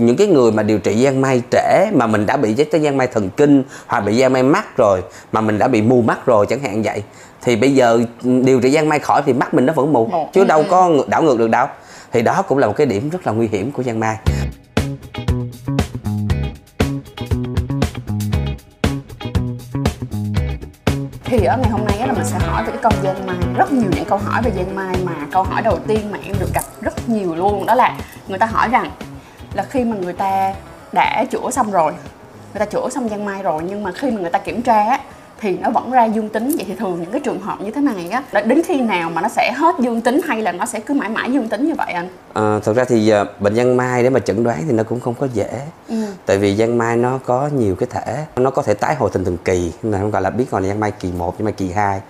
những cái người mà điều trị giang mai trễ mà mình đã bị cái giang mai thần kinh hoặc bị giang mai mắt rồi mà mình đã bị mù mắt rồi chẳng hạn vậy thì bây giờ điều trị giang mai khỏi thì mắt mình nó vẫn mù chứ Ừ, đâu ừ. có đảo ngược được đâu. Thì đó cũng là một cái điểm rất là nguy hiểm của giang mai. Thì ở ngày hôm nay là mình sẽ hỏi về cái con giang mai rất nhiều những câu hỏi về giang mai mà câu hỏi đầu tiên mà em được gặp rất nhiều luôn. Đó là người ta hỏi rằng là khi mà người ta đã chữa xong rồi người ta chữa xong giang mai rồi nhưng mà khi mà người ta kiểm tra á thì nó vẫn ra dương tính. Vậy thì thường những cái trường hợp như thế này á là đến khi nào mà nó sẽ hết dương tính hay là nó sẽ cứ mãi mãi dương tính như vậy anh? À, thực ra thì à, bệnh giang mai để mà chẩn đoán thì nó cũng không có dễ. Ừ. tại vì giang mai nó có nhiều cái thể nó có thể tái hồi thành từng kỳ là nó gọi là biết gọi là giang mai kỳ 1, giang mai kỳ 2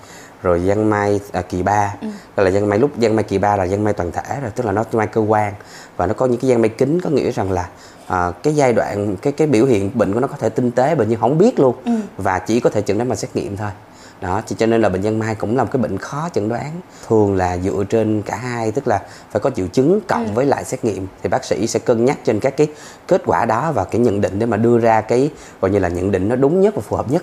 rồi giang mai à, kỳ 3 Ừ. Đó là giang mai lúc giang mai kỳ 3 là giang mai toàn thể rồi tức là nó mai cơ quan. Và nó có những cái giang mai kính có nghĩa rằng là à, cái giai đoạn cái cái biểu hiện bệnh của nó có thể tinh tế bệnh nhân không biết luôn. Ừ. và chỉ có thể chẩn đoán bằng xét nghiệm thôi. Đó chỉ cho nên là bệnh giang mai cũng là một cái bệnh khó chẩn đoán. Thường là dựa trên cả hai tức là phải có triệu chứng cộng Ừ. với lại xét nghiệm. Thì bác sĩ sẽ cân nhắc trên các cái kết quả đó và cái nhận định để mà đưa ra cái gọi như là nhận định nó đúng nhất và phù hợp nhất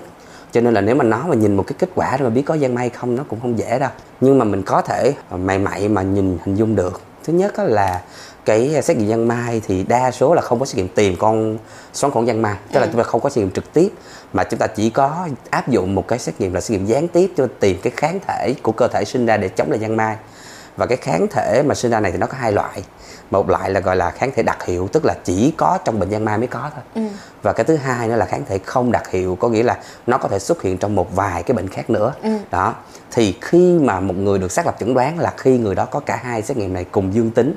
cho nên là nếu mà nó mà nhìn một cái kết quả để mà biết có giang mai không nó cũng không dễ đâu. Nhưng mà mình có thể ờ, mày mạy mà nhìn hình dung được. Thứ nhất là cái xét nghiệm giang mai thì đa số là không có xét nghiệm tìm con xoắn cổ giang mai tức là Ừ. chúng ta không có xét nghiệm trực tiếp mà chúng ta chỉ có áp dụng một cái xét nghiệm là xét nghiệm gián tiếp cho tìm cái kháng thể của cơ thể sinh ra để chống lại giang mai và cái kháng thể mà sinh ra này thì nó có hai loại một loại là gọi là kháng thể đặc hiệu tức là chỉ có trong bệnh giang mai mới có thôi Ừ. và cái thứ hai nữa là kháng thể không đặc hiệu có nghĩa là nó có thể xuất hiện trong một vài cái bệnh khác nữa Ừ. đó thì khi mà một người được xác lập chẩn đoán là khi người đó có cả hai xét nghiệm này cùng dương tính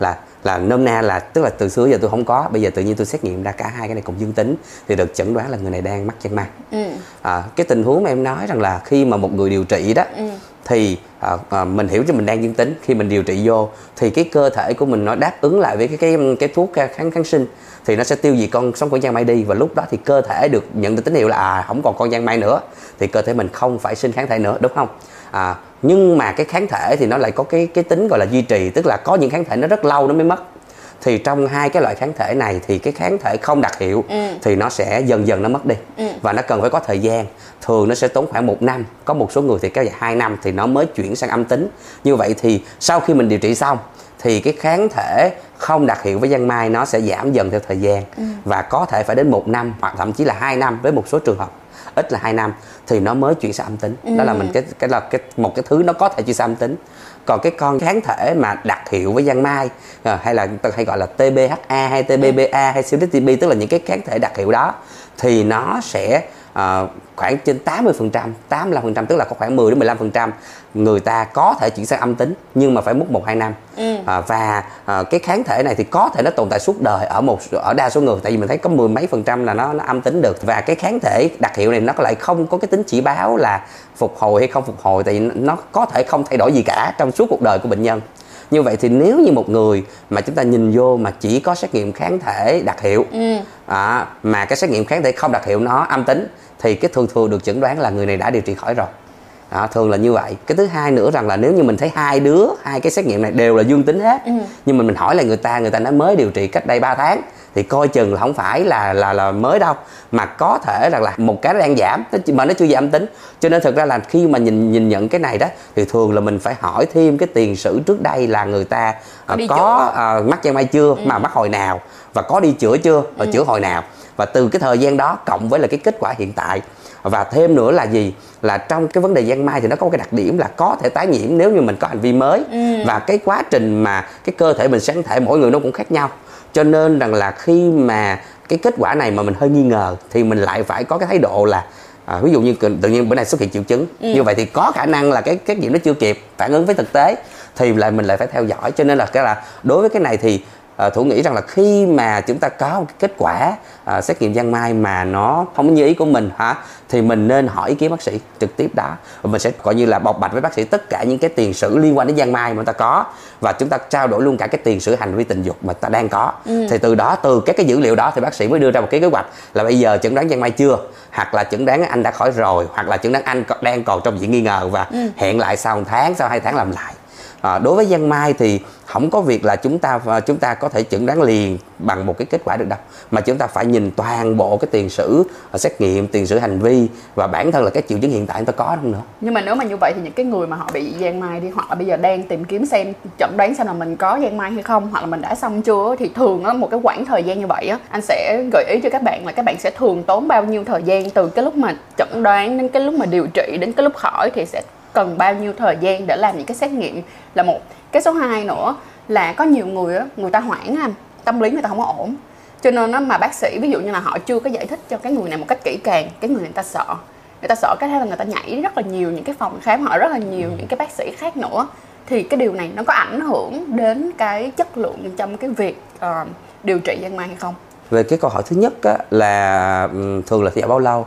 là là nôm na là tức là từ xưa giờ tôi không có bây giờ tự nhiên tôi xét nghiệm ra cả hai cái này cùng dương tính thì được chẩn đoán là người này đang mắc giang mai Ừ. à, cái tình huống mà em nói rằng là khi mà một người điều trị đó Ừ. thì à, à, mình hiểu cho mình đang dương tính khi mình điều trị vô thì cái cơ thể của mình nó đáp ứng lại với cái cái cái thuốc kháng kháng sinh thì nó sẽ tiêu diệt con sống của giang mai đi và lúc đó thì cơ thể được nhận được tín hiệu là à không còn con giang mai nữa thì cơ thể mình không phải sinh kháng thể nữa đúng không à, nhưng mà cái kháng thể thì nó lại có cái cái tính gọi là duy trì tức là có những kháng thể nó rất lâu nó mới mất. Thì trong hai cái loại kháng thể này thì cái kháng thể không đặc hiệu Ừ. thì nó sẽ dần dần nó mất đi. Ừ. và nó cần phải có thời gian. Thường nó sẽ tốn khoảng một năm. Có một số người thì kéo dài 2 năm thì nó mới chuyển sang âm tính. Như vậy thì sau khi mình điều trị xong thì cái kháng thể không đặc hiệu với giang mai nó sẽ giảm dần theo thời gian và có thể phải đến một năm hoặc thậm chí là 2 năm với một số trường hợp ít là 2 năm thì nó mới chuyển sang âm tính. Đó là mình cái cái là cái một cái thứ nó có thể chuyển sang âm tính. Còn cái con kháng thể mà đặc hiệu với giang mai à, hay là hay gọi là TBHA hay TBBA hay CDTB tức là những cái kháng thể đặc hiệu đó thì nó sẽ à, khoảng trên 80% 85% tức là có khoảng 10 đến 15% người ta có thể chuyển sang âm tính nhưng mà phải mất 1 2 năm. Ừ. À, và à, cái kháng thể này thì có thể nó tồn tại suốt đời ở một ở đa số người tại vì mình thấy có mười mấy phần trăm là nó nó âm tính được và cái kháng thể đặc hiệu này nó lại không có cái tính chỉ báo là phục hồi hay không phục hồi tại vì nó có thể không thay đổi gì cả trong suốt cuộc đời của bệnh nhân như vậy thì nếu như một người mà chúng ta nhìn vô mà chỉ có xét nghiệm kháng thể đặc hiệu Ừ. à, mà cái xét nghiệm kháng thể không đặc hiệu nó âm tính thì cái thường thường được chẩn đoán là người này đã điều trị khỏi rồi đó, thường là như vậy. Cái thứ hai nữa rằng là nếu như mình thấy hai đứa hai cái xét nghiệm này đều là dương tính hết Ừ. nhưng mà mình hỏi lại người ta người ta nói mới điều trị cách đây 3 tháng thì coi chừng là không phải là là là mới đâu mà có thể rằng là một cái đang giảm mà nó chưa âm tính. Cho nên thực ra là khi mà nhìn nhìn nhận cái này đó thì thường là mình phải hỏi thêm cái tiền sử trước đây là người ta Có đi có à, mắc giang mai chưa mà mắc hồi nào và có đi chữa chưa và chữa hồi nào. Và từ cái thời gian đó cộng với là cái kết quả hiện tại và thêm nữa là gì? Là trong cái vấn đề giang mai thì nó có một cái đặc điểm là có thể tái nhiễm nếu như mình có hành vi mới. Và cái quá trình mà cái cơ thể mình sáng thể mỗi người nó cũng khác nhau. Cho nên rằng là khi mà cái kết quả này mà mình hơi nghi ngờ thì mình lại phải có cái thái độ là à, ví dụ như tự nhiên bữa nay xuất hiện triệu chứng. Như vậy thì có khả năng là cái cái nghiệm nó chưa kịp phản ứng với thực tế thì lại mình lại phải theo dõi. Cho nên là cái là đối với cái này thì à, thủ nghĩ rằng là khi mà chúng ta có một cái kết quả à, xét nghiệm giang mai mà nó không như ý của mình hả thì mình nên hỏi ý kiến bác sĩ trực tiếp đó và mình sẽ coi như là bộc bạch với bác sĩ tất cả những cái tiền sử liên quan đến giang mai mà ta có. Và chúng ta trao đổi luôn cả cái tiền sử hành vi tình dục mà ta đang có. Thì từ đó từ các cái dữ liệu đó thì bác sĩ mới đưa ra một cái kế hoạch là bây giờ chẩn đoán giang mai chưa? Hoặc là chẩn đoán anh đã khỏi rồi hoặc là chẩn đoán anh đang còn trong diện nghi ngờ và hẹn lại sau một tháng sau hai tháng làm lại à, đối với giang mai thì không có việc là chúng ta à, chúng ta có thể chẩn đoán liền bằng một cái kết quả được đâu. Mà chúng ta phải nhìn toàn bộ cái tiền sử à, xét nghiệm tiền sử hành vi và bản thân là cái triệu chứng hiện tại chúng ta có không nữa. Nhưng mà nếu mà như vậy thì những cái người mà họ bị giang mai đi hoặc là bây giờ đang tìm kiếm xem chẩn đoán xem là mình có giang mai hay không hoặc là mình đã xong chưa thì thường á một cái khoảng thời gian như vậy á anh sẽ gợi ý cho các bạn là các bạn sẽ thường tốn bao nhiêu thời gian từ cái lúc mà chẩn đoán đến cái lúc mà điều trị đến cái lúc khỏi thì sẽ cần bao nhiêu thời gian để làm những cái xét nghiệm là một. Cái số 2 nữa là có nhiều người á người ta hoảng anh tâm lý người ta không có ổn. Cho nên nó mà bác sĩ ví dụ như là họ chưa có giải thích cho cái người này một cách kỹ càng cái người người ta sợ. Người ta sợ cái thế là người ta nhảy rất là nhiều những cái phòng khám họ rất là nhiều những cái bác sĩ khác nữa. Thì cái điều này nó có ảnh hưởng đến cái chất lượng trong cái việc uh, điều trị giang mai hay không? Về cái câu hỏi thứ nhất á, là thường là theo bao lâu?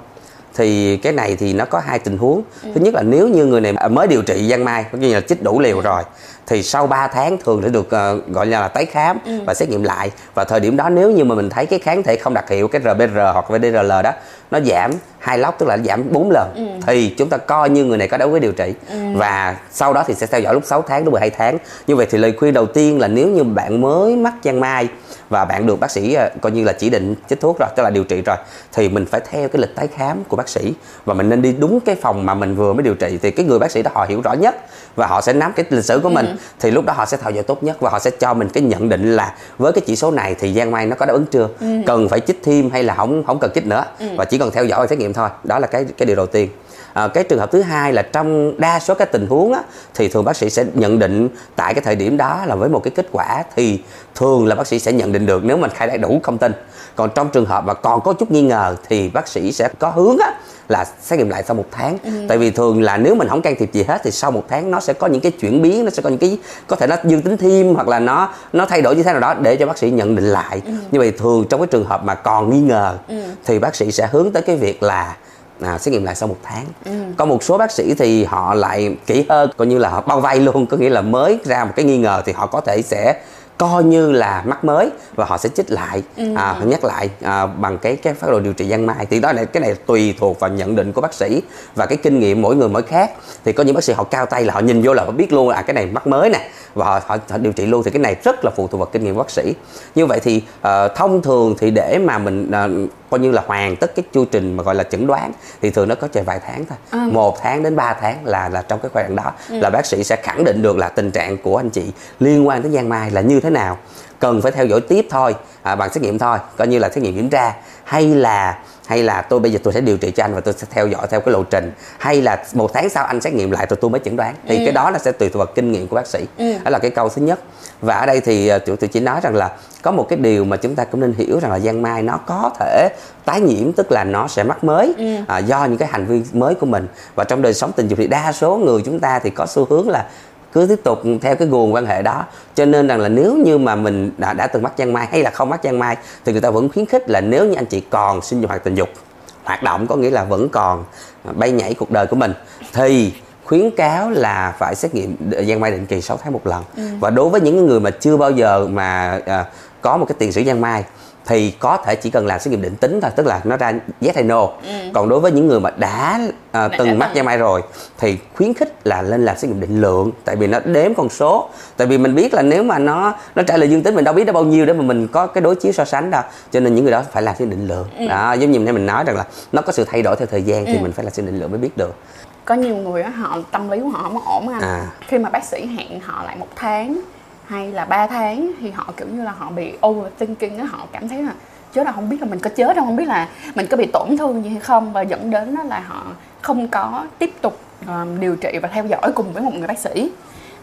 Thì cái này thì nó có hai tình huống ừ. thứ nhất là nếu như người này mới điều trị giang mai có như là chích đủ liều rồi thì sau 3 tháng thường sẽ được uh, gọi là tái khám ừ. và xét nghiệm lại và thời điểm đó nếu như mà mình thấy cái kháng thể không đặc hiệu cái RBR hoặc VDRL đó nó giảm hai lóc tức là giảm 4 lần ừ. thì chúng ta coi như người này có đối với điều trị ừ. và sau đó thì sẽ theo dõi lúc 6 tháng đến 12 tháng như vậy thì lời khuyên đầu tiên là nếu như bạn mới mắc giang mai và bạn được bác sĩ ờ, coi như là chỉ định chích thuốc rồi tức là điều trị rồi thì mình phải theo cái lịch tái khám của bác sĩ và mình nên đi đúng cái phòng mà mình vừa mới điều trị thì cái người bác sĩ đó họ hiểu rõ nhất và họ sẽ nắm cái lịch sử của mình ừ. Thì lúc đó họ sẽ theo dõi tốt nhất và họ sẽ cho mình cái nhận định là với cái chỉ số này thì giang mai nó có đáp ứng chưa? Ừ. cần phải chích thêm hay là không không cần chích nữa. Ừ. và chỉ cần theo dõi và xét nghiệm thôi. Đó là cái cái điều đầu tiên. À, cái trường hợp thứ hai là trong đa số các tình huống á, thì thường bác sĩ sẽ nhận định tại cái thời điểm đó là với một cái kết quả thì thường là bác sĩ sẽ nhận định được nếu mình khai thác đủ thông tin. Còn trong trường hợp mà còn có chút nghi ngờ thì bác sĩ sẽ có hướng á, là xét nghiệm lại sau một tháng ừ. tại vì thường là nếu mình không can thiệp gì hết thì sau một tháng nó sẽ có những cái chuyển biến nó sẽ có những cái có thể nó dương tính thêm hoặc là nó nó thay đổi như thế nào đó để cho bác sĩ nhận định lại ừ. như vậy thường trong cái trường hợp mà còn nghi ngờ ừ. thì bác sĩ sẽ hướng tới cái việc là à, xét nghiệm lại sau một tháng ừ. có một số bác sĩ thì họ lại kỹ hơn coi như là họ bao vây luôn có nghĩa là mới ra một cái nghi ngờ thì họ có thể sẽ coi như là mắc mới và họ sẽ chích lại ừ. à, nhắc lại à, bằng cái cái phát đồ điều trị giang mai. Thì đó là cái này tùy thuộc vào nhận định của bác sĩ và cái kinh nghiệm mỗi người mỗi khác. Thì có những bác sĩ họ cao tay là họ nhìn vô là họ biết luôn là à, cái này mắc mới nè và họ, họ, họ điều trị luôn. Thì cái này rất là phụ thuộc vào kinh nghiệm của bác sĩ. Như vậy thì uh, thông thường thì để mà mình uh, coi như là hoàn tất cái chu trình mà gọi là chẩn đoán thì thường nó có chạy vài tháng thôi ừ. một tháng đến 3 tháng là là trong cái giai đoạn đó ừ. là bác sĩ sẽ khẳng định được là tình trạng của anh chị liên quan tới giang mai là như thế nào cần phải theo dõi tiếp thôi à, bằng xét nghiệm thôi coi như là xét nghiệm kiểm tra hay là hay là tôi bây giờ tôi sẽ điều trị cho anh và tôi sẽ theo dõi theo cái lộ trình hay là một tháng sau anh xét nghiệm lại rồi tôi mới chẩn đoán thì ừ. cái đó nó sẽ tùy thuộc vào kinh nghiệm của bác sĩ ừ. đó là cái câu thứ nhất và ở đây thì à, chủ tôi chỉ nói rằng là có một cái điều mà chúng ta cũng nên hiểu rằng là giang mai nó có thể tái nhiễm tức là nó sẽ mắc mới ừ. à, do những cái hành vi mới của mình và trong đời sống tình dục thì đa số người chúng ta thì có xu hướng là cứ tiếp tục theo cái nguồn quan hệ đó cho nên rằng là nếu như mà mình đã, đã từng mắc giang mai hay là không mắc giang mai thì người ta vẫn khuyến khích là nếu như anh chị còn sinh hoạt tình dục hoạt động có nghĩa là vẫn còn bay nhảy cuộc đời của mình thì khuyến cáo là phải xét nghiệm giang mai định kỳ 6 tháng một lần ừ. và đối với những người mà chưa bao giờ mà uh, có một cái tiền sử giang mai thì có thể chỉ cần làm xét nghiệm định tính thôi tức là nó ra yes hay no ừ. còn đối với những người mà đã uh, từng mắc giang mai rồi thì khuyến khích là lên làm xét nghiệm định lượng tại vì nó đếm con số tại vì mình biết là nếu mà nó nó trả lời dương tính mình đâu biết nó bao nhiêu để mà mình có cái đối chiếu so sánh đâu cho nên những người đó phải làm xét nghiệm định lượng ừ. đó giống như mình nói rằng là nó có sự thay đổi theo thời gian ừ. thì mình phải làm xét nghiệm định lượng mới biết được có nhiều người á họ tâm lý của họ không ổn anh à. khi mà bác sĩ hẹn họ lại một tháng hay là 3 tháng thì họ kiểu như là họ bị overthinking á họ cảm thấy là chứ là không biết là mình có chết không không biết là mình có bị tổn thương gì hay không. Và dẫn đến đó là họ không có tiếp tục um, điều trị và theo dõi cùng với một người bác sĩ.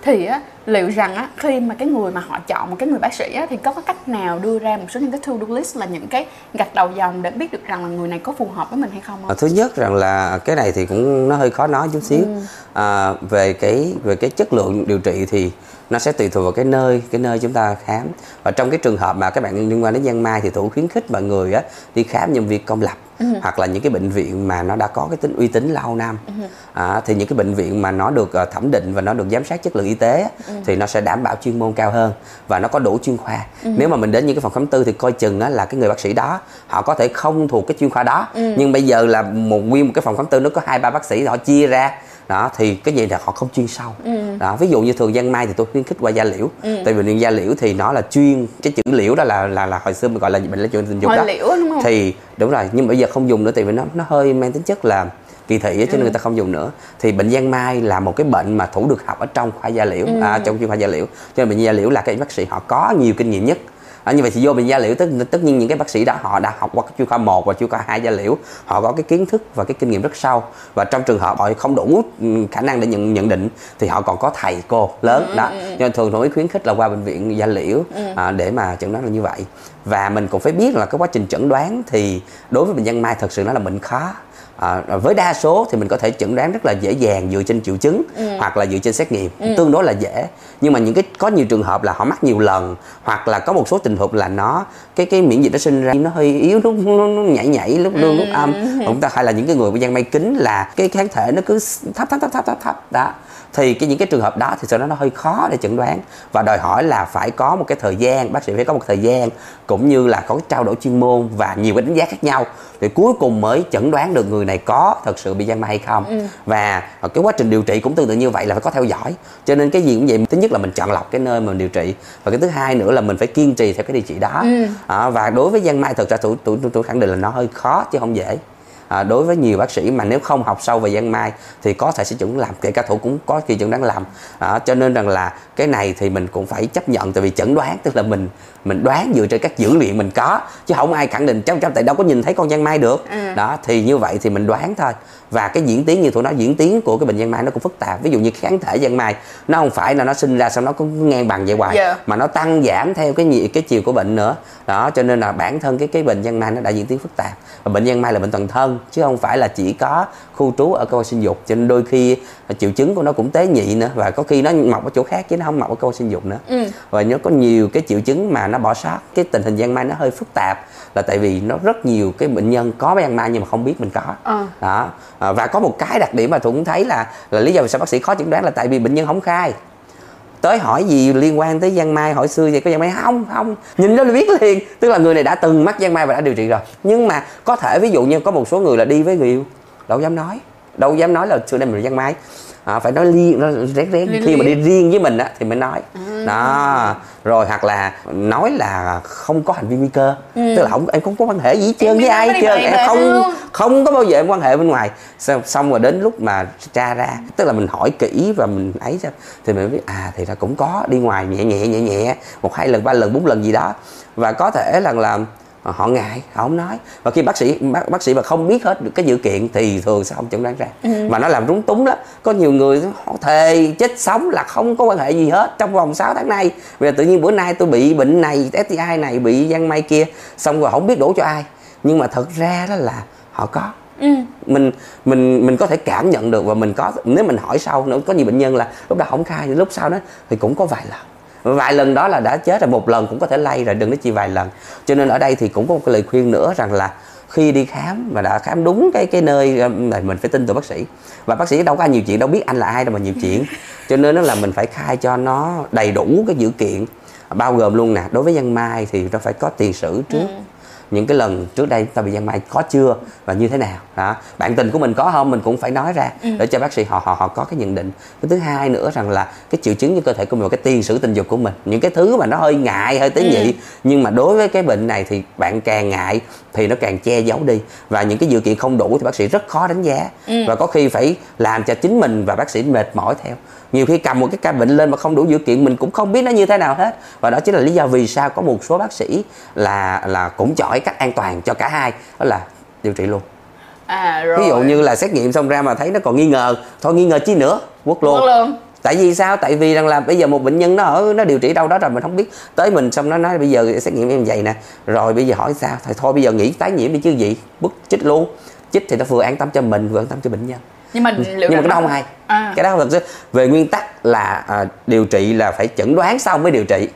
Thì á, liệu rằng á, khi mà cái người mà họ chọn một cái người bác sĩ á, thì có, có cách nào đưa ra một số những cái to do list là những cái gạch đầu dòng để biết được rằng là người này có phù hợp với mình hay không, không? À, thứ nhất rằng là cái này thì cũng nó hơi khó nói chút xíu ừ. à, về cái về cái chất lượng điều trị thì nó sẽ tùy thuộc vào cái nơi cái nơi chúng ta khám và trong cái trường hợp mà các bạn liên quan đến giang mai thì thủ khuyến khích mọi người á đi khám nhân viên công lập ừ. hoặc là những cái bệnh viện mà nó đã có cái tính uy tín lâu năm ừ. à, thì những cái bệnh viện mà nó được uh, thẩm định và nó được giám sát chất lượng y tế ừ. Thì nó sẽ đảm bảo chuyên môn cao hơn và nó có đủ chuyên khoa. Ừ. nếu mà mình đến những cái phòng khám tư thì coi chừng á, là cái người bác sĩ đó họ có thể không thuộc cái chuyên khoa đó ừ. nhưng bây giờ là một nguyên một cái phòng khám tư nó có hai ba bác sĩ họ chia ra. Đó thì cái gì là họ không chuyên sâu. Đó ví dụ như thường giang mai thì tôi khuyến khích qua da liễu. Tại vì da liễu thì nó là chuyên cái chữ liễu đó là là là hồi xưa mình gọi là bệnh lý chuyện tình dục đó. liễu đúng không? thì đúng rồi nhưng bây giờ không dùng nữa tại vì nó nó hơi mang tính chất là kỳ thị á, cho nên người ta không dùng nữa. Thì bệnh giang mai là một cái bệnh mà thủ được học ở trong khoa da liễu à, trong chuyên khoa da liễu. Cho nên bệnh da liễu là cái bác sĩ họ có nhiều kinh nghiệm nhất. À, như vậy thì vô bệnh da liễu tất tất nhiên những cái bác sĩ đó họ đã học qua cái chuyên khoa 1 và chuyên khoa 2 da liễu. Họ có cái kiến thức và cái kinh nghiệm rất sâu. Và trong trường hợp họ không đủ ừ, khả năng để nhận nhận định thì họ còn có thầy cô lớn. Đó. cho nên thường tôi khuyến khích là qua bệnh viện da liễu à, để mà chẩn đoán là như vậy. Và mình cũng phải biết là cái quá trình chẩn đoán thì đối với bệnh nhân mai thật sự nó là bệnh khó À, với đa số thì mình có thể chẩn đoán rất là dễ dàng dựa trên triệu chứng hoặc là dựa trên xét nghiệm tương đối là dễ. Nhưng mà những cái có nhiều trường hợp là họ mắc nhiều lần hoặc là có một số tình huống là nó cái cái miễn dịch nó sinh ra nó hơi yếu lúc nó, nó nhảy nhảy lúc lương lúc âm. Chúng ta hay là những cái người bị giang may kính là cái kháng thể nó cứ thấp thấp thấp thấp thấp thấp đó thì cái những cái trường hợp đó thì sau đó nó hơi khó để chẩn đoán. Và đòi hỏi là phải có một cái thời gian bác sĩ phải có một thời gian cũng như là có cái trao đổi chuyên môn và nhiều cái đánh giá khác nhau thì cuối cùng mới chẩn đoán được người này có thật sự bị giang mai hay không. Và cái quá trình điều trị cũng tương tự như vậy là phải có theo dõi. Cho nên cái gì cũng vậy thứ nhất là mình chọn lọc cái nơi mà mình điều trị và cái thứ hai nữa là mình phải kiên trì theo cái điều trị đó. À, và đối với giang mai thật ra tôi tôi khẳng định là nó hơi khó chứ không dễ à, đối với nhiều bác sĩ mà nếu không học sâu về giang mai thì có thể sẽ chuẩn làm kể cả thủ cũng có khi chẩn đoán làm. À, cho nên rằng là cái này thì mình cũng phải chấp nhận tại vì chẩn đoán tức là mình mình đoán dựa trên các dữ liệu mình có chứ không ai khẳng định trăm trăm tại đâu có nhìn thấy con giang mai được. Ừ. đó thì như vậy thì mình đoán thôi. Và cái diễn tiến như tôi nói diễn tiến của cái bệnh giang mai nó cũng phức tạp. Ví dụ như kháng thể giang mai nó không phải là nó sinh ra xong nó cứ ngang bằng vậy hoài Dạ. mà nó tăng giảm theo cái cái chiều của bệnh nữa. Đó cho nên là bản thân cái cái bệnh giang mai nó đã diễn tiến phức tạp. Và bệnh giang mai là bệnh toàn thân chứ không phải là chỉ có khu trú ở cơ quan sinh dục. Cho nên đôi khi triệu chứng của nó cũng tế nhị nữa và có khi nó mọc ở chỗ khác chứ nó không mọc ở cơ quan sinh dục nữa. Ừ. và nó có nhiều cái triệu chứng mà nó bỏ sót cái tình hình giang mai nó hơi phức tạp là tại vì nó rất nhiều cái bệnh nhân có giang mai nhưng mà không biết mình có. Ờ. đó. À, và có một cái đặc điểm mà tôi cũng thấy là là lý do vì sao bác sĩ khó chẩn đoán là tại vì bệnh nhân không khai tới hỏi gì liên quan tới giang mai hỏi xưa vậy? Có giang mai? Không không. Nhìn đó là biết liền. Tức là người này đã từng mắc giang mai và đã điều trị rồi. Nhưng mà có thể ví dụ như có một số người là đi với người yêu. Đâu dám nói. Đâu dám nói là xưa đây mình là giang mai à, phải nói liên nó rén Liên khi mà đi liên. riêng với mình á thì mới nói. Đó. Rồi hoặc là nói là không có hành vi nguy cơ. Tức là không em không có quan hệ gì hết trơn với ai hết trơn. em không luôn. không có bao giờ em quan hệ bên ngoài. Xong, xong rồi đến lúc mà tra ra tức là mình hỏi kỹ và mình ấy ra thì mình biết à thì ra cũng có đi ngoài nhẹ nhẹ nhẹ nhẹ một hai lần ba lần bốn lần gì đó. Và có thể là là họ ngại họ không nói. Và khi bác sĩ bác, bác sĩ mà không biết hết được cái dự kiện thì thường sẽ không chẩn đoán ra. Và nó làm rúng túng lắm. Có nhiều người họ thề chết sống là không có quan hệ gì hết. Trong vòng 6 tháng nay bây giờ tự nhiên bữa nay tôi bị bệnh này STI này bị giang may kia xong rồi không biết đổ cho ai. Nhưng mà thật ra đó là họ có. Ừ. mình mình mình có thể cảm nhận được và mình có nếu mình hỏi sau nữa có nhiều bệnh nhân là lúc đó không khai lúc sau đó thì cũng có vài lần vài lần đó là đã chết rồi một lần cũng có thể lây rồi đừng nói chi vài lần. Cho nên ở đây thì cũng có một cái lời khuyên nữa rằng là khi đi khám mà đã khám đúng cái cái nơi um, này mình phải tin tưởng bác sĩ. Và bác sĩ đâu có nhiều chuyện đâu biết anh là ai đâu mà nhiều chuyện. Cho nên là mình phải khai cho nó đầy đủ cái dữ kiện bao gồm luôn nè đối với dân mai thì nó phải có tiền sử trước những cái lần trước đây ta bị giang mai có chưa và như thế nào? Đó. Bạn tình của mình có không? Mình cũng phải nói ra để cho bác sĩ họ họ họ có cái nhận định. Cái thứ hai nữa rằng là cái triệu chứng như cơ thể của mình và cái tiền sử tình dục của mình những cái thứ mà nó hơi ngại hơi tế nhị nhưng mà đối với cái bệnh này thì bạn càng ngại thì nó càng che giấu đi. Và những cái dự kiện không đủ thì bác sĩ rất khó đánh giá. Và có khi phải làm cho chính mình và bác sĩ mệt mỏi theo nhiều khi cầm một cái ca bệnh lên mà không đủ dự kiện mình cũng không biết nó như thế nào hết. Và đó chính là lý do vì sao có một số bác sĩ là là cũng chọn cách an toàn cho cả hai đó là điều trị luôn. À rồi ví dụ như là xét nghiệm xong ra mà thấy nó còn nghi ngờ thôi nghi ngờ chi nữa quất luôn. Luôn. tại vì sao? Tại vì rằng là bây giờ một bệnh nhân nó ở nó điều trị đâu đó rồi mình không biết. Tới mình xong nó nói bây giờ xét nghiệm em vậy nè rồi bây giờ hỏi sao? Thì thôi bây giờ nghĩ tái nhiễm đi chứ gì bức chích luôn. Chích thì nó vừa an tâm cho mình vừa an tâm cho bệnh nhân nhưng mà liệu nhưng mà cái đó không hay. À. cái đó thật sự. Về nguyên tắc là à, điều trị là phải chẩn đoán xong mới điều trị.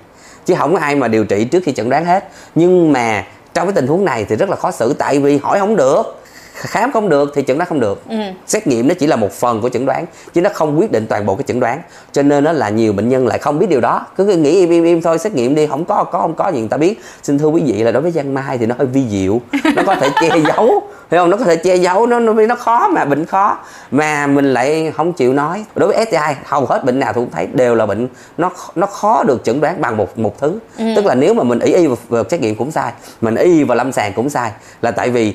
Chứ không có ai mà điều trị trước khi chẩn đoán hết. Nhưng mà trong cái tình huống này thì rất là khó xử tại vì hỏi không được khám không được thì chẩn đoán không được. Ừ. xét nghiệm nó chỉ là một phần của chẩn đoán chứ nó không quyết định toàn bộ cái chẩn đoán. Cho nên nó là nhiều bệnh nhân lại không biết điều đó. Cứ nghĩ im im im thôi xét nghiệm đi không có có không có gì người ta biết. Xin thưa quý vị là đối với giang mai thì nó hơi vi diệu nó có thể che giấu hiểu không? Nó có thể che giấu nó nó nó khó mà bệnh khó. Mà mình lại không chịu nói. Đối với STI hầu hết bệnh nào tôi cũng thấy đều là bệnh nó nó khó được chẩn đoán bằng một một thứ. Tức là nếu mà mình ý y vào, vào xét nghiệm cũng sai mình y vào lâm sàng cũng sai là tại vì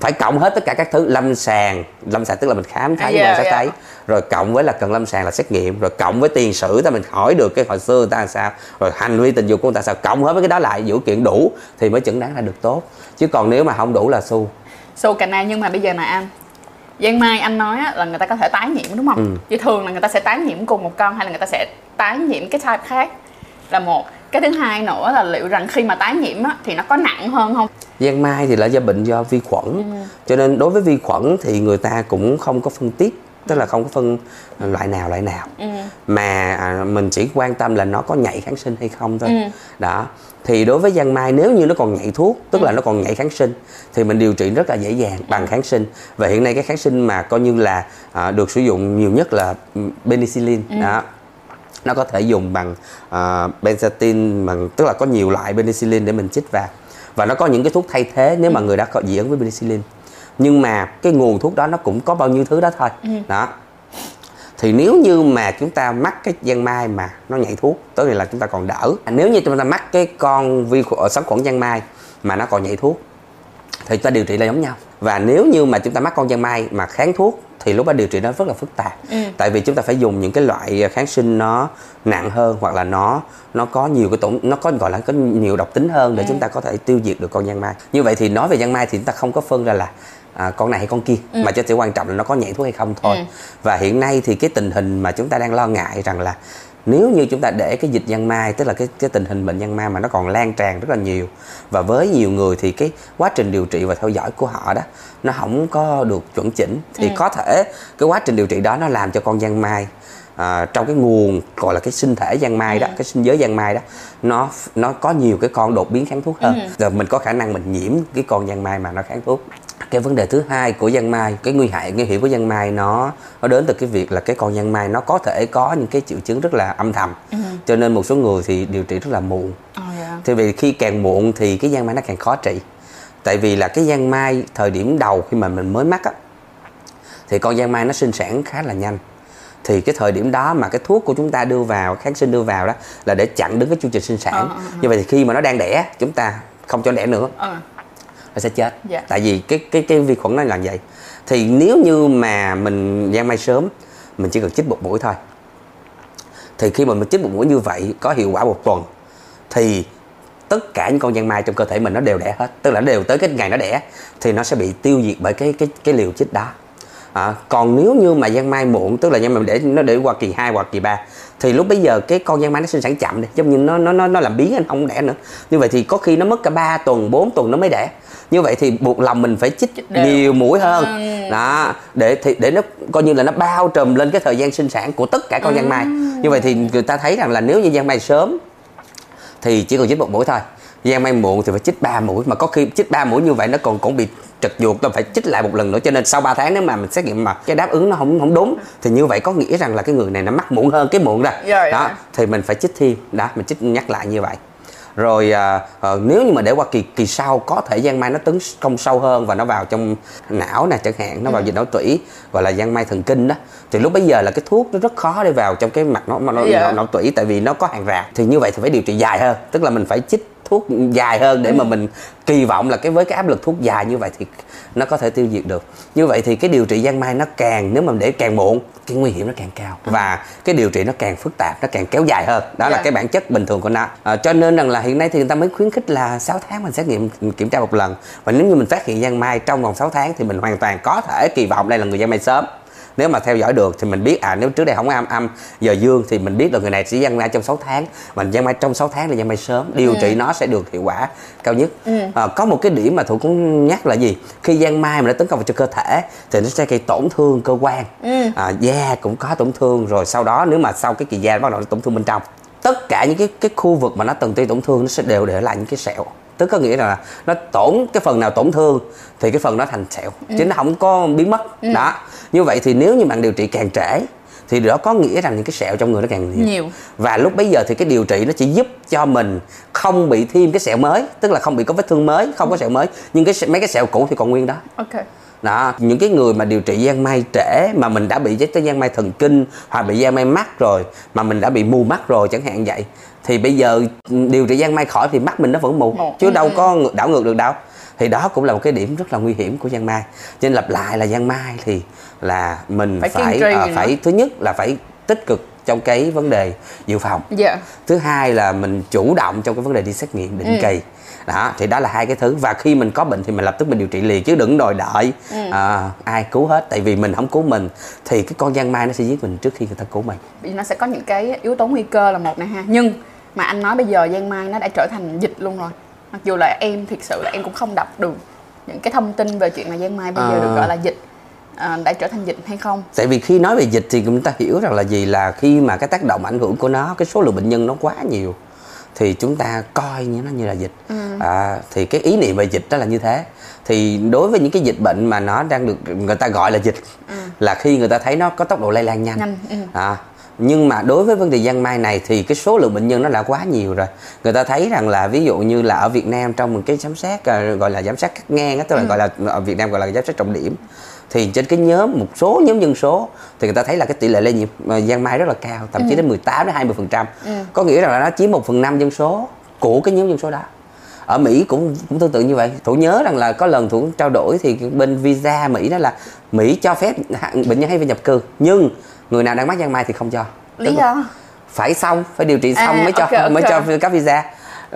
phải cộng hết tất cả các thứ lâm sàng. Lâm sàng tức là mình khám thấy dạ, mình sẽ dạ. thấy. Rồi cộng với là cần lâm sàng là xét nghiệm. Rồi cộng với tiền sử ta mình hỏi được cái hồi xưa người ta làm sao. Rồi hành vi tình dục của người ta sao. Cộng hết với cái đó lại dữ kiện đủ thì mới chẩn đoán ra được tốt. Chứ còn nếu mà không đủ là su Sâu cà na nhưng mà bây giờ này anh Giang Mai anh nói là người ta có thể tái nhiễm đúng không? Ừ. Chứ thường là người ta sẽ tái nhiễm cùng một con hay là người ta sẽ tái nhiễm cái type khác là một cái thứ hai nữa là liệu rằng khi mà tái nhiễm á, thì nó có nặng hơn không? giang mai thì là do bệnh do vi khuẩn. Cho nên đối với vi khuẩn thì người ta cũng không có phân tích tức là không có phân loại nào loại nào. Mà à, mình chỉ quan tâm là nó có nhạy kháng sinh hay không thôi. Đó. Thì đối với giang mai nếu như nó còn nhạy thuốc tức là nó còn nhạy kháng sinh thì mình điều trị rất là dễ dàng bằng kháng sinh. Và hiện nay cái kháng sinh mà coi như là à, được sử dụng nhiều nhất là ừ, penicillin. Đó nó có thể dùng bằng uh, benzathine bằng tức là có nhiều loại penicillin để mình chích vào. Và nó có những cái thuốc thay thế nếu mà người đã có dị ứng với penicillin. Nhưng mà cái nguồn thuốc đó nó cũng có bao nhiêu thứ đó thôi. Đó. Thì nếu như mà chúng ta mắc cái giang mai mà nó nhảy thuốc tức là chúng ta còn đỡ. Nếu như chúng ta mắc cái con vi khuẩn sống khuẩn giang mai mà nó còn nhảy thuốc thì chúng ta điều trị là giống nhau. Và nếu như mà chúng ta mắc con giang mai mà kháng thuốc thì lúc đó điều trị nó rất là phức tạp. Tại vì chúng ta phải dùng những cái loại kháng sinh nó nặng hơn hoặc là nó nó có nhiều cái tổn nó có gọi là có nhiều độc tính hơn để chúng ta có thể tiêu diệt được con giang mai. Như vậy thì nói về giang mai thì chúng ta không có phân ra là à, con này hay con kia mà cho chỉ quan trọng là nó có nhảy thuốc hay không thôi. Và hiện nay thì cái tình hình mà chúng ta đang lo ngại rằng là nếu như chúng ta để cái dịch giang mai tức là cái cái tình hình bệnh giang mai mà nó còn lan tràn rất là nhiều và với nhiều người thì cái quá trình điều trị và theo dõi của họ đó nó không có được chuẩn chỉnh thì có thể cái quá trình điều trị đó nó làm cho con giang mai à, trong cái nguồn gọi là cái sinh thể giang mai đó cái sinh giới giang mai đó nó nó có nhiều cái con đột biến kháng thuốc hơn. Rồi mình có khả năng mình nhiễm cái con giang mai mà nó kháng thuốc cái vấn đề thứ hai của giang mai cái nguy hại nguy hiểm của giang mai nó nó đến từ cái việc là cái con giang mai nó có thể có những cái triệu chứng rất là âm thầm. Cho nên một số người thì điều trị rất là muộn. Ờ, dạ. thì vì khi càng muộn thì cái giang mai nó càng khó trị. Tại vì là cái giang mai thời điểm đầu khi mà mình mới mắc á thì con giang mai nó sinh sản khá là nhanh. Thì cái thời điểm đó mà cái thuốc của chúng ta đưa vào kháng sinh đưa vào đó là để chặn đứng cái chu trình sinh sản. Ờ, ờ, ờ. như vậy thì khi mà nó đang đẻ chúng ta không cho đẻ nữa. Ờ. nó sẽ chết. Dạ. tại vì cái cái cái vi khuẩn nó là vậy. Thì nếu như mà mình giang mai sớm mình chỉ cần chích một mũi thôi. Thì khi mà mình chích một mũi như vậy có hiệu quả một tuần thì tất cả những con giang mai trong cơ thể mình nó đều đẻ hết. Tức là nó đều tới cái ngày nó đẻ thì nó sẽ bị tiêu diệt bởi cái cái cái liều chích đó. À, còn nếu như mà giang mai muộn tức là giang mai để nó để qua kỳ 2 hoặc kỳ 3 thì lúc bây giờ cái con giang mai nó sinh sản chậm đi. Giống như nó nó nó nó làm biến anh không đẻ nữa. Như vậy thì có khi nó mất cả 3 tuần 4 tuần nó mới đẻ như vậy thì buộc lòng mình phải chích Chích nhiều mũi hơn. Ừ. đó để thì để nó coi như là nó bao trùm lên cái thời gian sinh sản của tất cả con giang mai. Như vậy thì người ta thấy rằng là nếu như giang mai sớm thì chỉ cần chích một mũi thôi. Giang mai muộn thì phải chích 3 mũi. Mà có khi chích 3 mũi như vậy nó còn cũng bị trật ruột nó phải chích lại một lần nữa. Cho nên sau 3 tháng nếu mà mình xét nghiệm mà cái đáp ứng nó không không đúng thì như vậy có nghĩa rằng là cái người này nó mắc muộn hơn cái muộn rồi. Rồi, đó thì mình phải chích thêm. Đó mình chích nhắc lại như vậy rồi à, ờ, nếu như mà để qua kỳ kỳ sau có thể giang mai nó tấn công sâu hơn và nó vào trong não nè chẳng hạn nó vào dịch não tủy gọi là giang mai thần kinh đó thì lúc bấy giờ là cái thuốc nó rất khó để vào trong cái mặt nó, nó, Dạ. não, não tủy tại vì nó có hàng rào thì như vậy thì phải điều trị dài hơn tức là mình phải chích thuốc dài hơn để mà mình kỳ vọng là cái với cái áp lực thuốc dài như vậy thì nó có thể tiêu diệt được. Như vậy thì cái điều trị giang mai nó càng nếu mà để càng muộn cái nguy hiểm nó càng cao. Và cái điều trị nó càng phức tạp nó càng kéo dài hơn. Đó là Dạ. cái bản chất bình thường của nó. À, cho nên rằng là hiện nay thì người ta mới khuyến khích là 6 tháng mình xét nghiệm kiểm tra một lần. Và nếu như mình phát hiện giang mai trong vòng 6 tháng thì mình hoàn toàn có thể kỳ vọng đây là người giang mai sớm nếu mà theo dõi được thì mình biết à nếu trước đây không âm âm giờ dương thì mình biết là người này chỉ giang mai trong 6 tháng. Mình giang mai trong 6 tháng là giang mai sớm điều trị nó sẽ được hiệu quả cao nhất. À, có một cái điểm mà thủ cũng nhắc là gì? Khi giang mai mà nó tấn công vào cho cơ thể thì nó sẽ gây tổn thương cơ quan. À, da cũng có tổn thương. Rồi sau đó nếu mà sau cái kỳ da bắt đầu nó tổn thương bên trong tất cả những cái cái khu vực mà nó từng gây tổn thương nó sẽ đều để lại những cái sẹo. Tức có nghĩa là nó tổn cái phần nào tổn thương thì cái phần đó thành sẹo chứ nó không có biến mất. Đó như vậy thì nếu như bạn điều trị càng trễ thì đó có nghĩa rằng những cái sẹo trong người nó càng nhiều. Nhiều. và lúc bấy giờ thì cái điều trị nó chỉ giúp cho mình không bị thêm cái sẹo mới tức là không bị có vết thương mới không có sẹo mới nhưng cái mấy cái sẹo cũ thì còn nguyên đó ok đó những cái người mà điều trị giang mai trễ mà mình đã bị cái giang mai thần kinh hoặc bị giang mai mắt rồi mà mình đã bị mù mắt rồi chẳng hạn vậy thì bây giờ điều trị giang mai khỏi thì mắt mình nó vẫn mù Mù. chứ đâu Ừ. có đảo ngược được đâu thì đó cũng là một cái điểm rất là nguy hiểm của giang mai nên lặp lại là giang mai thì là mình Phải phải nữa. phải thứ nhất là phải tích cực trong cái vấn đề dự phòng. Dạ. Thứ hai là mình chủ động trong cái vấn đề đi xét nghiệm định Ừ. kỳ. Đó thì đó là hai cái thứ. Và khi mình có bệnh thì mình lập tức mình điều trị liền chứ đừng đòi đợi Ừ. à, ai cứu hết. Tại vì mình không cứu mình thì cái con giang mai nó sẽ giết mình trước khi người ta cứu mình. Nó sẽ có những cái yếu tố nguy cơ là một này ha. Nhưng mà anh nói bây giờ giang mai nó đã trở thành dịch luôn rồi. Mặc dù là em thực sự là em cũng không đọc được những cái thông tin về chuyện là giang mai bây giờ Ờ. được gọi là dịch à, đã trở thành dịch hay không tại vì khi nói về dịch thì chúng ta hiểu rằng là gì là khi mà cái tác động ảnh hưởng của nó cái số lượng bệnh nhân nó quá nhiều thì chúng ta coi như nó như là dịch Ừ. à, thì cái ý niệm về dịch đó là như thế thì đối với những cái dịch bệnh mà nó đang được người ta gọi là dịch là khi người ta thấy nó có tốc độ lây lan nhanh, Ừ. Nhanh, ừ. à, nhưng mà đối với vấn đề giang mai này thì cái số lượng bệnh nhân nó đã quá nhiều rồi người ta thấy rằng là ví dụ như là ở Việt Nam trong một cái giám sát à, gọi là giám sát cắt ngang á tức là Ừ. gọi là ở Việt Nam gọi là giám sát trọng điểm thì trên cái nhóm một số nhóm dân số thì người ta thấy là cái tỷ lệ lây nhiễm à, giang mai rất là cao thậm chí đến 18 đến 20 phần trăm. Có nghĩa rằng là nó chiếm 1 phần 5 dân số của cái nhóm dân số đó. Ở Mỹ cũng cũng tương tự như vậy. Thủ nhớ rằng là có lần thủ trao đổi thì bên visa Mỹ đó là Mỹ cho phép bệnh nhân hay về nhập cư nhưng người nào đang mắc giang mai thì không cho. Lý do? phải xong phải điều trị xong À, mới cho ok, ok. mới cho cấp visa. Ờ,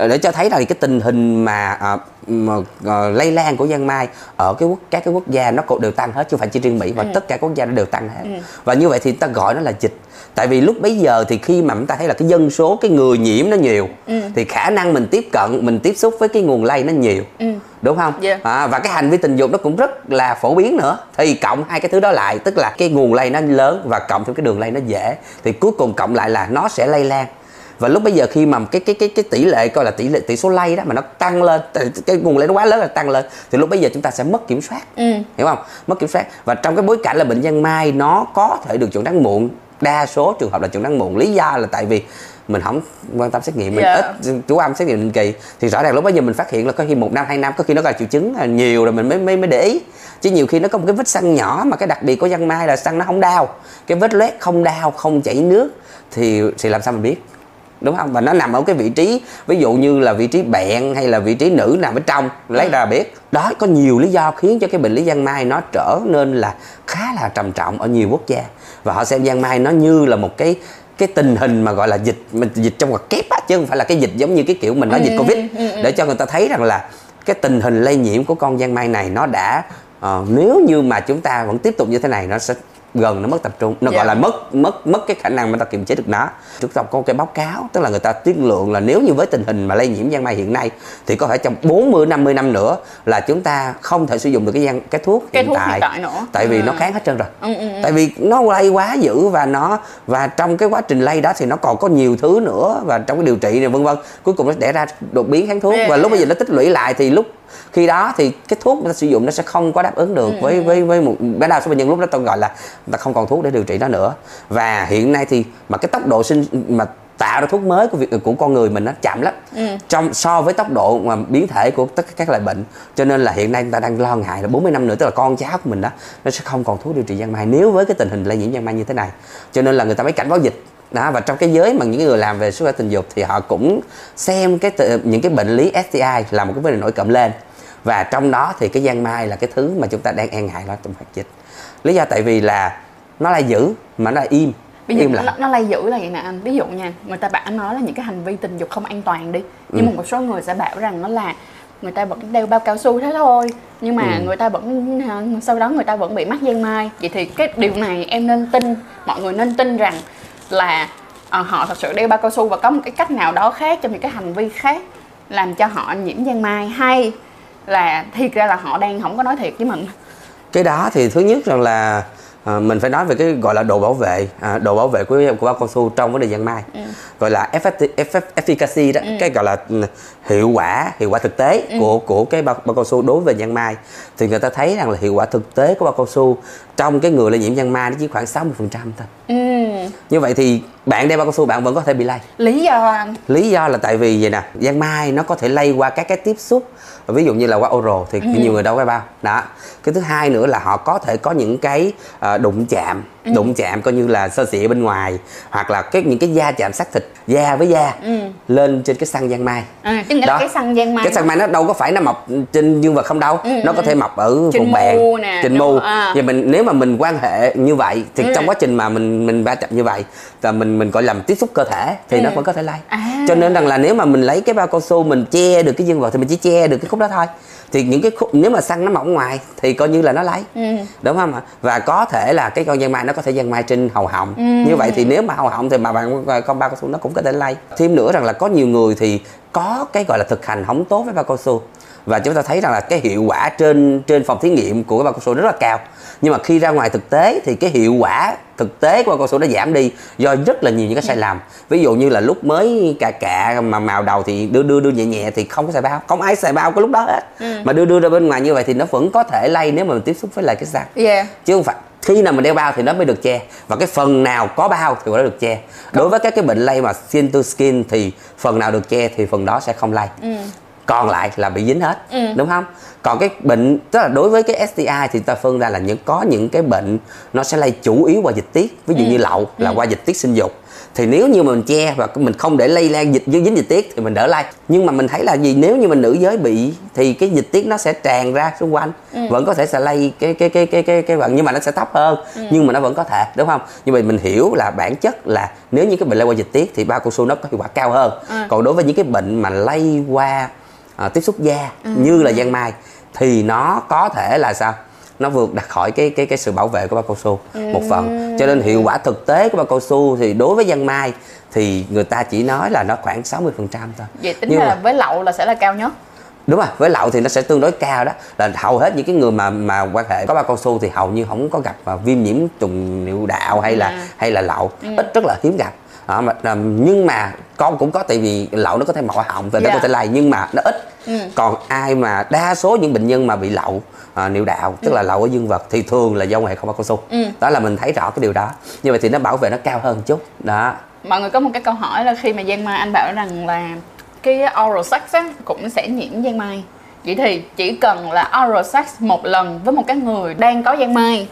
để cho thấy là cái tình hình mà, à, mà à, lây lan của giang mai ở cái quốc các cái quốc gia nó cũng đều tăng hết chứ không phải chỉ riêng Mỹ mà tất cả các quốc gia nó đều tăng hết. Và như vậy thì ta gọi nó là dịch. Tại vì lúc bấy giờ thì khi mà chúng ta thấy là cái dân số cái người nhiễm nó nhiều thì khả năng mình tiếp cận mình tiếp xúc với cái nguồn lây nó nhiều. Đúng không? Yeah. à, và cái hành vi tình dục nó cũng rất là phổ biến nữa. Thì cộng hai cái thứ đó lại tức là cái nguồn lây nó lớn và cộng thêm cái đường lây nó dễ thì cuối cùng cộng lại là nó sẽ lây lan và lúc bây giờ khi mà cái cái cái cái tỷ lệ coi là tỷ lệ tỷ số lây đó mà nó tăng lên cái nguồn lây nó quá lớn là tăng lên thì lúc bây giờ chúng ta sẽ mất kiểm soát. Ừ. hiểu không? Mất kiểm soát. Và trong cái bối cảnh là bệnh giang mai nó có thể được chẩn đoán muộn. Đa số trường hợp là chẩn đoán muộn. Lý do là tại vì mình không quan tâm xét nghiệm mình Dạ. ít chú âm xét nghiệm định kỳ. Thì rõ ràng lúc bấy giờ mình phát hiện là có khi một năm hai năm có khi nó có triệu chứng là nhiều rồi mình mới mới mới để ý. Chứ nhiều khi nó có một cái vết săn nhỏ mà cái đặc biệt của giang mai là săn nó không đau. Cái vết loét không đau không chảy nước thì thì làm sao mình biết đúng không? Và nó nằm ở cái vị trí ví dụ như là vị trí bẹn hay là vị trí nữ nằm ở trong lấy ra biết. Đó có nhiều lý do khiến cho cái bệnh lý giang mai nó trở nên là khá là trầm trọng ở nhiều quốc gia. Và họ xem giang mai nó như là một cái cái tình hình mà gọi là dịch mình dịch trong ngoặc kép á chứ không phải là cái dịch giống như cái kiểu mình nói dịch covid. để cho người ta thấy rằng là cái tình hình lây nhiễm của con giang mai này nó đã ờ, nếu như mà chúng ta vẫn tiếp tục như thế này nó sẽ gần nó mất tập trung nó Dạ. gọi là mất mất mất cái khả năng mà ta kiềm chế được nó chúng ta có cái báo cáo tức là người ta tiên lượng là nếu như với tình hình mà lây nhiễm giang mai hiện nay thì có thể trong 40 50 năm nữa là chúng ta không thể sử dụng được cái giang cái thuốc Cái hiện thuốc tại hiện tại nữa. tại vì Ừ. nó kháng hết trơn rồi Ừ, ừ, ừ. tại vì nó lây quá dữ và nó và trong cái quá trình lây đó thì nó còn có nhiều thứ nữa và trong cái điều trị này vân vân cuối cùng nó đẻ ra đột biến kháng thuốc Yeah. và lúc bây giờ nó tích lũy lại thì lúc khi đó thì cái thuốc người ta sử dụng nó sẽ không có đáp ứng được với với với một bé đa số bệnh nhân lúc đó tôi gọi là ta không còn thuốc để điều trị nó nữa. Và hiện nay thì mà cái tốc độ sinh mà tạo ra thuốc mới của việc của con người mình nó chậm lắm. Trong so với tốc độ mà biến thể của tất cả các loại bệnh. Cho nên là hiện nay người ta đang lo ngại là 40 năm nữa tức là con cháu của mình đó nó sẽ không còn thuốc điều trị giang mai. Nếu với cái tình hình lây nhiễm giang mai như thế này cho nên là người ta mới cảnh báo dịch. Đó và trong cái giới mà những người làm về sức khỏe tình dục thì họ cũng xem cái những cái bệnh lý STI là một cái vấn đề nổi cộng lên. Và trong đó thì cái giang mai là cái thứ mà chúng ta đang e ngại nó trong hoạt dịch lý do tại vì là nó là dữ mà nó là im Bây giờ im nó, nó lây dữ là vậy nè anh. Ví dụ nha người ta bảo nói là những cái hành vi tình dục không an toàn đi. Nhưng Ừ. mà một số người sẽ bảo rằng nó là người ta vẫn đeo bao cao su thế thôi. Nhưng mà Ừ. người ta vẫn sau đó người ta vẫn bị mắc giang mai. Vậy thì cái điều này em nên tin mọi người nên tin rằng là à, họ thật sự đeo bao cao su và có một cái cách nào đó khác trong những cái hành vi khác làm cho họ nhiễm giang mai. Hay là thiệt ra là họ đang không có nói thiệt với mình cái đó thì thứ nhất rằng là à, mình phải nói về cái gọi là độ bảo vệ à, độ bảo vệ của của bao cao su trong vấn đề giang mai ừ. gọi là effecti- eff- efficacy đó ừ. cái gọi là ừ, hiệu quả hiệu quả thực tế ừ. của của cái bao, bao cao su đối với giang mai thì người ta thấy rằng là hiệu quả thực tế của bao cao su trong cái người lây nhiễm giang mai nó chỉ khoảng 60% thôi. Ừ. như vậy thì bạn đeo bao cao su bạn vẫn có thể bị lây. Lý do anh? Lý do là tại vì vậy nè giang mai nó có thể lây qua các cái tiếp xúc ví dụ như là qua oral thì ừ. nhiều người đâu có bao. Đó. Cái thứ hai nữa là họ có thể có những cái uh, đụng chạm ừ. đụng chạm coi như là sơ xịa bên ngoài hoặc là cái những cái da chạm xác thịt da với da ừ. lên trên cái xăng giang mai à, tức nghĩa đó. là cái xăng giang mai cái xăng mai nó đâu có phải nó mọc trên dương vật không đâu ừ, nó có ừ. thể mọc ở vùng bèn trên mu à. và mình nếu mà mình quan hệ như vậy thì ừ. trong quá trình mà mình mình va chạm như vậy là mình mình gọi làm tiếp xúc cơ thể thì ừ. nó vẫn có thể lây à. cho nên rằng là nếu mà mình lấy cái bao cao su mình che được cái dương vật thì mình chỉ che được cái khúc đó thôi thì những cái khúc nếu mà xăng nó mỏng ngoài thì coi như là nó lấy ừ. đúng không ạ và có thể là cái con giang mai nó có thể giang mai trên hầu họng. Ừ. như vậy thì nếu mà hầu họng thì mà bạn con bao cao su nó cũng có thể lây. Thêm nữa rằng là có nhiều người thì có cái gọi là thực hành không tốt với bao cao su. Và chúng ta thấy rằng là cái hiệu quả trên trên phòng thí nghiệm của bao cao su rất là cao. Nhưng mà khi ra ngoài thực tế thì cái hiệu quả thực tế của bao cao su nó giảm đi do rất là nhiều những cái sai lầm. Ví dụ như là lúc mới cà cà mà màu đầu thì đưa đưa đưa nhẹ nhẹ thì không có xài bao. Không ai xài bao cái lúc đó hết. Ừ. mà đưa đưa ra bên ngoài như vậy thì nó vẫn có thể lây nếu mà mình tiếp xúc với lại cái xăng yeah. chứ không phải khi nào mình đeo bao thì nó mới được che. Và cái phần nào có bao thì nó được che. Đối với các cái bệnh lây mà skin to skin thì phần nào được che thì phần đó sẽ không lây. Ừ. Còn lại là bị dính hết ừ. đúng không? Còn cái bệnh tức là đối với cái STI thì ta phân ra là những có những cái bệnh nó sẽ lây chủ yếu qua dịch tiết. Ví dụ ừ. như lậu là ừ. qua dịch tiết sinh dục thì nếu như mình che và mình không để lây lan dịch dính dịch tiết thì mình đỡ lây nhưng mà mình thấy là gì nếu như mình nữ giới bị thì cái dịch tiết nó sẽ tràn ra xung quanh ừ. vẫn có thể sẽ lây cái cái cái cái cái cái bệnh nhưng mà nó sẽ thấp hơn ừ. nhưng mà nó vẫn có thể đúng không nhưng mà mình hiểu là bản chất là nếu như cái bệnh lây qua dịch tiết thì bao cao su nó có hiệu quả cao hơn ừ. còn đối với những cái bệnh mà lây qua à, tiếp xúc da ừ. như là giang mai thì nó có thể là sao nó vượt đặt khỏi cái cái cái sự bảo vệ của bao cao su ừ. một phần cho nên hiệu quả thực tế của bao cao su thì đối với giang mai thì người ta chỉ nói là nó khoảng 60% thôi vậy tính Nhưng là mà, với lậu là sẽ là cao nhất đúng rồi với lậu thì nó sẽ tương đối cao đó là hầu hết những cái người mà mà quan hệ có bao cao su thì hầu như không có gặp mà viêm nhiễm trùng niệu đạo hay là à. hay là lậu ừ. ít rất là hiếm gặp à, mà, à, nhưng mà con cũng có tại vì lậu nó có thể mọ họng và yeah. nó có dạ. thể lây nhưng mà nó ít ừ. còn ai mà đa số những bệnh nhân mà bị lậu à, niệu đạo tức ừ. là lậu ở dương vật thì thường là do hệ không bao cao su ừ. đó là mình thấy rõ cái điều đó như vậy thì nó bảo vệ nó cao hơn chút đó mọi người có một cái câu hỏi là khi mà giang mai anh bảo rằng là cái oral sex á, cũng sẽ nhiễm giang mai vậy thì chỉ cần là oral sex một lần với một cái người đang có giang mai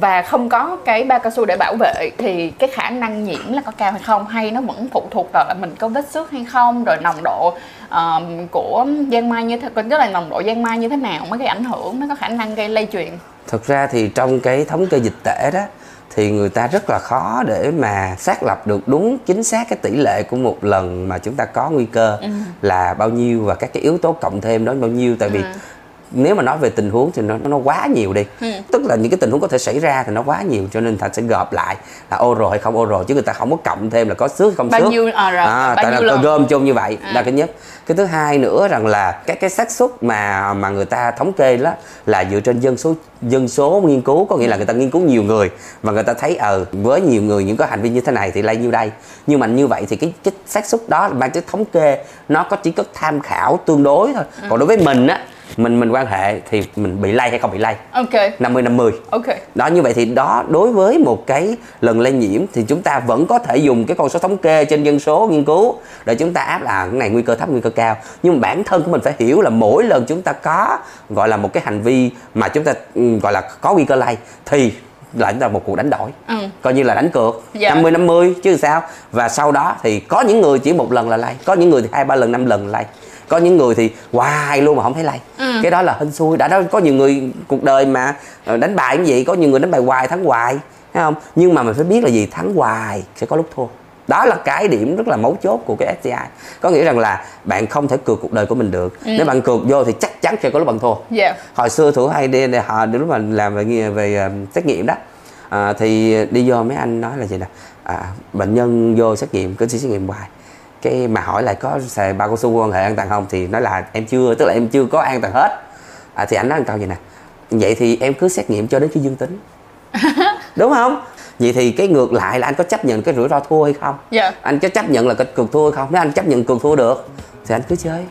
và không có cái bao cao su để bảo vệ thì cái khả năng nhiễm là có cao hay không? Hay nó vẫn phụ thuộc vào là mình có vết xước hay không? Rồi nồng độ uh, của giang mai như thế tức là nồng độ giang mai như thế nào mới gây ảnh hưởng nó có khả năng gây lây truyền? Thực ra thì trong cái thống kê dịch tễ đó thì người ta rất là khó để mà xác lập được đúng chính xác cái tỷ lệ của một lần mà chúng ta có nguy cơ ừ. là bao nhiêu và các cái yếu tố cộng thêm đó bao nhiêu. Tại vì ừ nếu mà nói về tình huống thì nó nó quá nhiều đi ừ. tức là những cái tình huống có thể xảy ra thì nó quá nhiều cho nên thành sẽ gộp lại là oral hay không oral chứ người ta không có cộng thêm là có xước không bao xước nhiêu à, rồi, à, bao tại nhiêu là gom chung như vậy à. là cái nhất cái thứ hai nữa rằng là các cái xác suất mà mà người ta thống kê đó là dựa trên dân số dân số nghiên cứu có nghĩa là người ta nghiên cứu nhiều người và người ta thấy ờ với nhiều người những có hành vi như thế này thì lây nhiêu đây nhưng mà như vậy thì cái cái xác suất đó mang cái thống kê nó có chỉ có tham khảo tương đối thôi ừ. còn đối với mình á mình mình quan hệ thì mình bị lây hay không bị lây? Ok. 50 50 ok. Đó như vậy thì đó đối với một cái lần lây nhiễm thì chúng ta vẫn có thể dùng cái con số thống kê trên dân số nghiên cứu để chúng ta áp là cái này nguy cơ thấp nguy cơ cao. Nhưng mà bản thân của mình phải hiểu là mỗi lần chúng ta có gọi là một cái hành vi mà chúng ta ừ, gọi là có nguy cơ lây thì là chúng ta một cuộc đánh đổi. Ừ. coi như là đánh cược. Dạ. 50 50 chứ sao? Và sau đó thì có những người chỉ một lần là lây có những người thì hai ba lần năm lần lây có những người thì hoài luôn mà không thấy lay ừ. cái đó là hên xui. Đã đó có nhiều người cuộc đời mà ờ, đánh bài như vậy có nhiều người đánh bài hoài thắng hoài thấy không? Nhưng mà mình phải biết là gì? Thắng hoài sẽ có lúc thua. Đó là cái điểm rất là mấu chốt của cái STI có nghĩa rằng là bạn không thể cược cuộc đời của mình được. Ừ. nếu bạn cược vô thì chắc chắn sẽ có lúc bạn thua. Yeah. Dạ. hồi xưa thủ hay đi họ lúc mà làm về về uh, xét nghiệm đó. À, thì đi vô mấy anh nói là gì nè? À, bệnh nhân vô xét nghiệm cứ xét nghiệm hoài cái mà hỏi lại có xài bao cao su quan hệ an toàn không? Thì nói là em chưa tức là em chưa có an toàn hết. À, thì anh nói câu gì nè vậy thì em cứ xét nghiệm cho đến khi dương tính. Đúng không? Vậy thì cái ngược lại là anh có chấp nhận cái rủi ro thua hay không? Dạ. Anh có chấp nhận là cái cược thua hay không? Nếu anh chấp nhận cược thua được thì anh cứ chơi.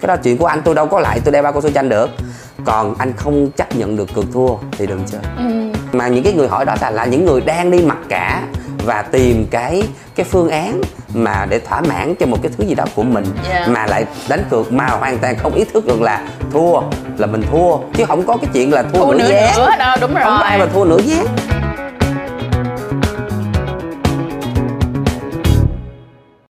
Cái đó chuyện của anh tôi đâu có lại tôi đeo ba con số tranh được. Còn anh không chấp nhận được cược thua thì đừng chơi. Ừ. mà những cái người hỏi đó là, là những người đang đi mặc cả và tìm cái cái phương án mà để thỏa mãn cho một cái thứ gì đó của mình. Yeah. mà lại đánh cược mà hoàn toàn không ý thức được là thua là mình thua. Chứ không có cái chuyện là thua, thua nửa nữa đâu đúng rồi không có ai mà thua nửa giá